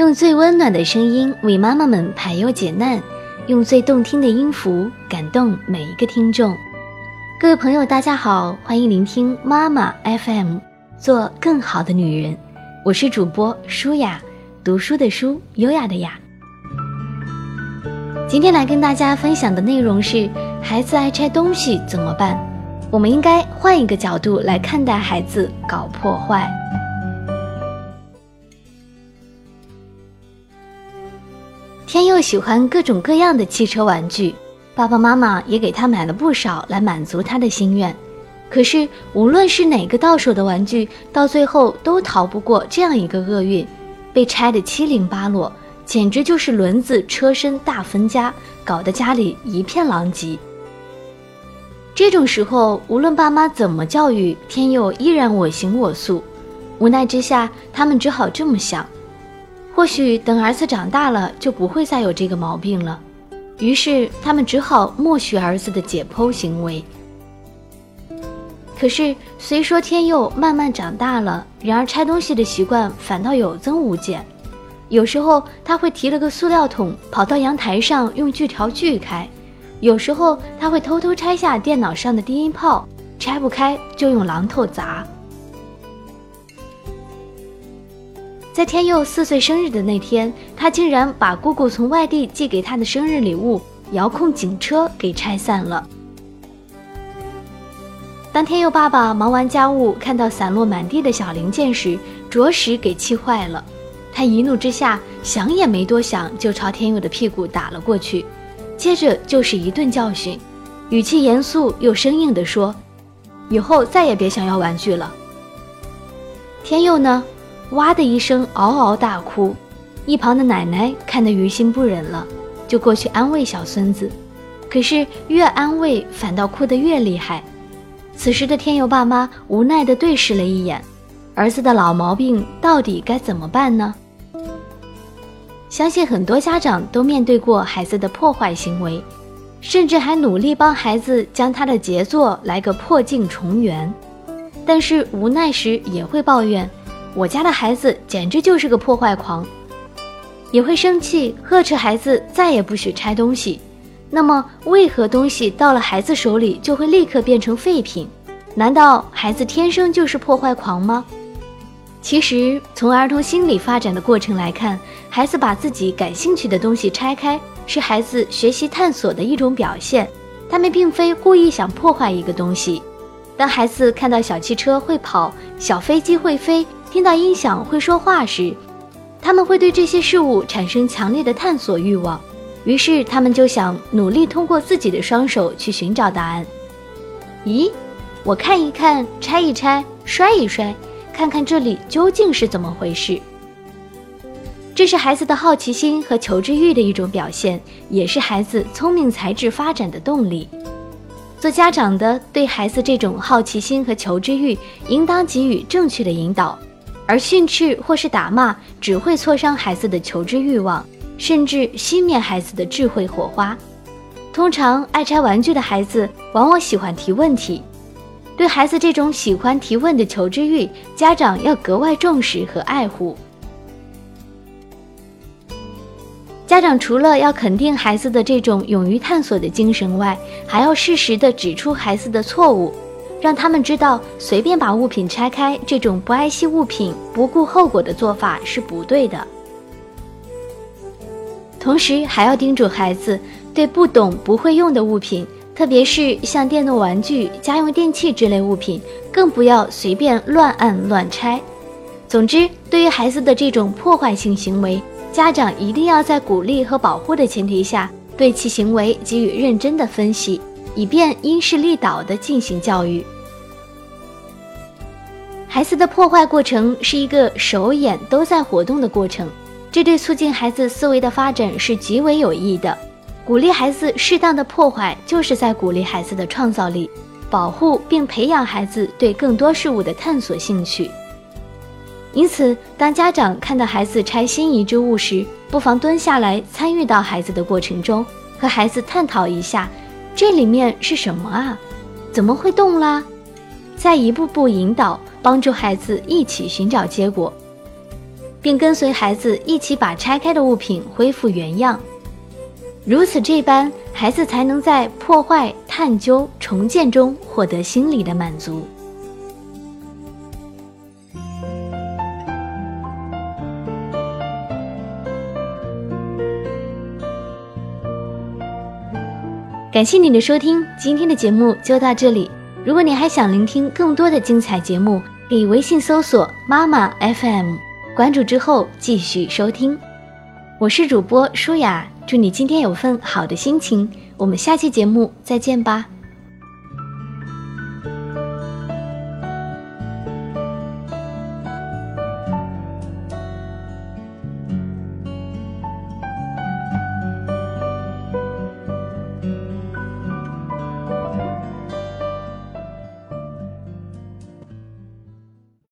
用最温暖的声音为妈妈们排忧解难，用最动听的音符感动每一个听众。各位朋友，大家好，欢迎聆听妈妈 FM，做更好的女人。我是主播舒雅，读书的书，优雅的雅。今天来跟大家分享的内容是：孩子爱拆东西怎么办？我们应该换一个角度来看待孩子搞破坏。天佑喜欢各种各样的汽车玩具，爸爸妈妈也给他买了不少来满足他的心愿。可是，无论是哪个到手的玩具，到最后都逃不过这样一个厄运：被拆得七零八落，简直就是轮子车身大分家，搞得家里一片狼藉。这种时候，无论爸妈怎么教育，天佑依然我行我素。无奈之下，他们只好这么想。或许等儿子长大了，就不会再有这个毛病了。于是他们只好默许儿子的解剖行为。可是虽说天佑慢慢长大了，然而拆东西的习惯反倒有增无减。有时候他会提了个塑料桶，跑到阳台上用锯条锯开；有时候他会偷偷拆下电脑上的低音炮，拆不开就用榔头砸。在天佑四岁生日的那天，他竟然把姑姑从外地寄给他的生日礼物——遥控警车给拆散了。当天佑爸爸忙完家务，看到散落满地的小零件时，着实给气坏了。他一怒之下，想也没多想，就朝天佑的屁股打了过去，接着就是一顿教训，语气严肃又生硬地说：“以后再也别想要玩具了。”天佑呢？哇的一声，嗷嗷大哭。一旁的奶奶看得于心不忍了，就过去安慰小孙子。可是越安慰，反倒哭得越厉害。此时的天佑爸妈无奈地对视了一眼，儿子的老毛病到底该怎么办呢？相信很多家长都面对过孩子的破坏行为，甚至还努力帮孩子将他的杰作来个破镜重圆，但是无奈时也会抱怨。我家的孩子简直就是个破坏狂，也会生气呵斥孩子再也不许拆东西。那么，为何东西到了孩子手里就会立刻变成废品？难道孩子天生就是破坏狂吗？其实，从儿童心理发展的过程来看，孩子把自己感兴趣的东西拆开，是孩子学习探索的一种表现。他们并非故意想破坏一个东西。当孩子看到小汽车会跑，小飞机会飞。听到音响会说话时，他们会对这些事物产生强烈的探索欲望，于是他们就想努力通过自己的双手去寻找答案。咦，我看一看，拆一拆，摔一摔，看看这里究竟是怎么回事。这是孩子的好奇心和求知欲的一种表现，也是孩子聪明才智发展的动力。做家长的对孩子这种好奇心和求知欲，应当给予正确的引导。而训斥或是打骂只会挫伤孩子的求知欲望，甚至熄灭孩子的智慧火花。通常爱拆玩具的孩子往往喜欢提问题，对孩子这种喜欢提问的求知欲，家长要格外重视和爱护。家长除了要肯定孩子的这种勇于探索的精神外，还要适时的指出孩子的错误。让他们知道，随便把物品拆开这种不爱惜物品、不顾后果的做法是不对的。同时，还要叮嘱孩子，对不懂、不会用的物品，特别是像电动玩具、家用电器之类物品，更不要随便乱按乱拆。总之，对于孩子的这种破坏性行为，家长一定要在鼓励和保护的前提下，对其行为给予认真的分析。以便因势利导地进行教育。孩子的破坏过程是一个手眼都在活动的过程，这对促进孩子思维的发展是极为有益的。鼓励孩子适当的破坏，就是在鼓励孩子的创造力，保护并培养孩子对更多事物的探索兴趣。因此，当家长看到孩子拆新移之物时，不妨蹲下来参与到孩子的过程中，和孩子探讨一下。这里面是什么啊？怎么会动啦？再一步步引导，帮助孩子一起寻找结果。并跟随孩子一起把拆开的物品恢复原样。如此这般，孩子才能在破坏、探究、重建中获得心理的满足。感谢你的收听，今天的节目就到这里。如果你还想聆听更多的精彩节目，可以微信搜索“妈妈 FM”，关注之后继续收听。我是主播舒雅，祝你今天有份好的心情。我们下期节目再见吧。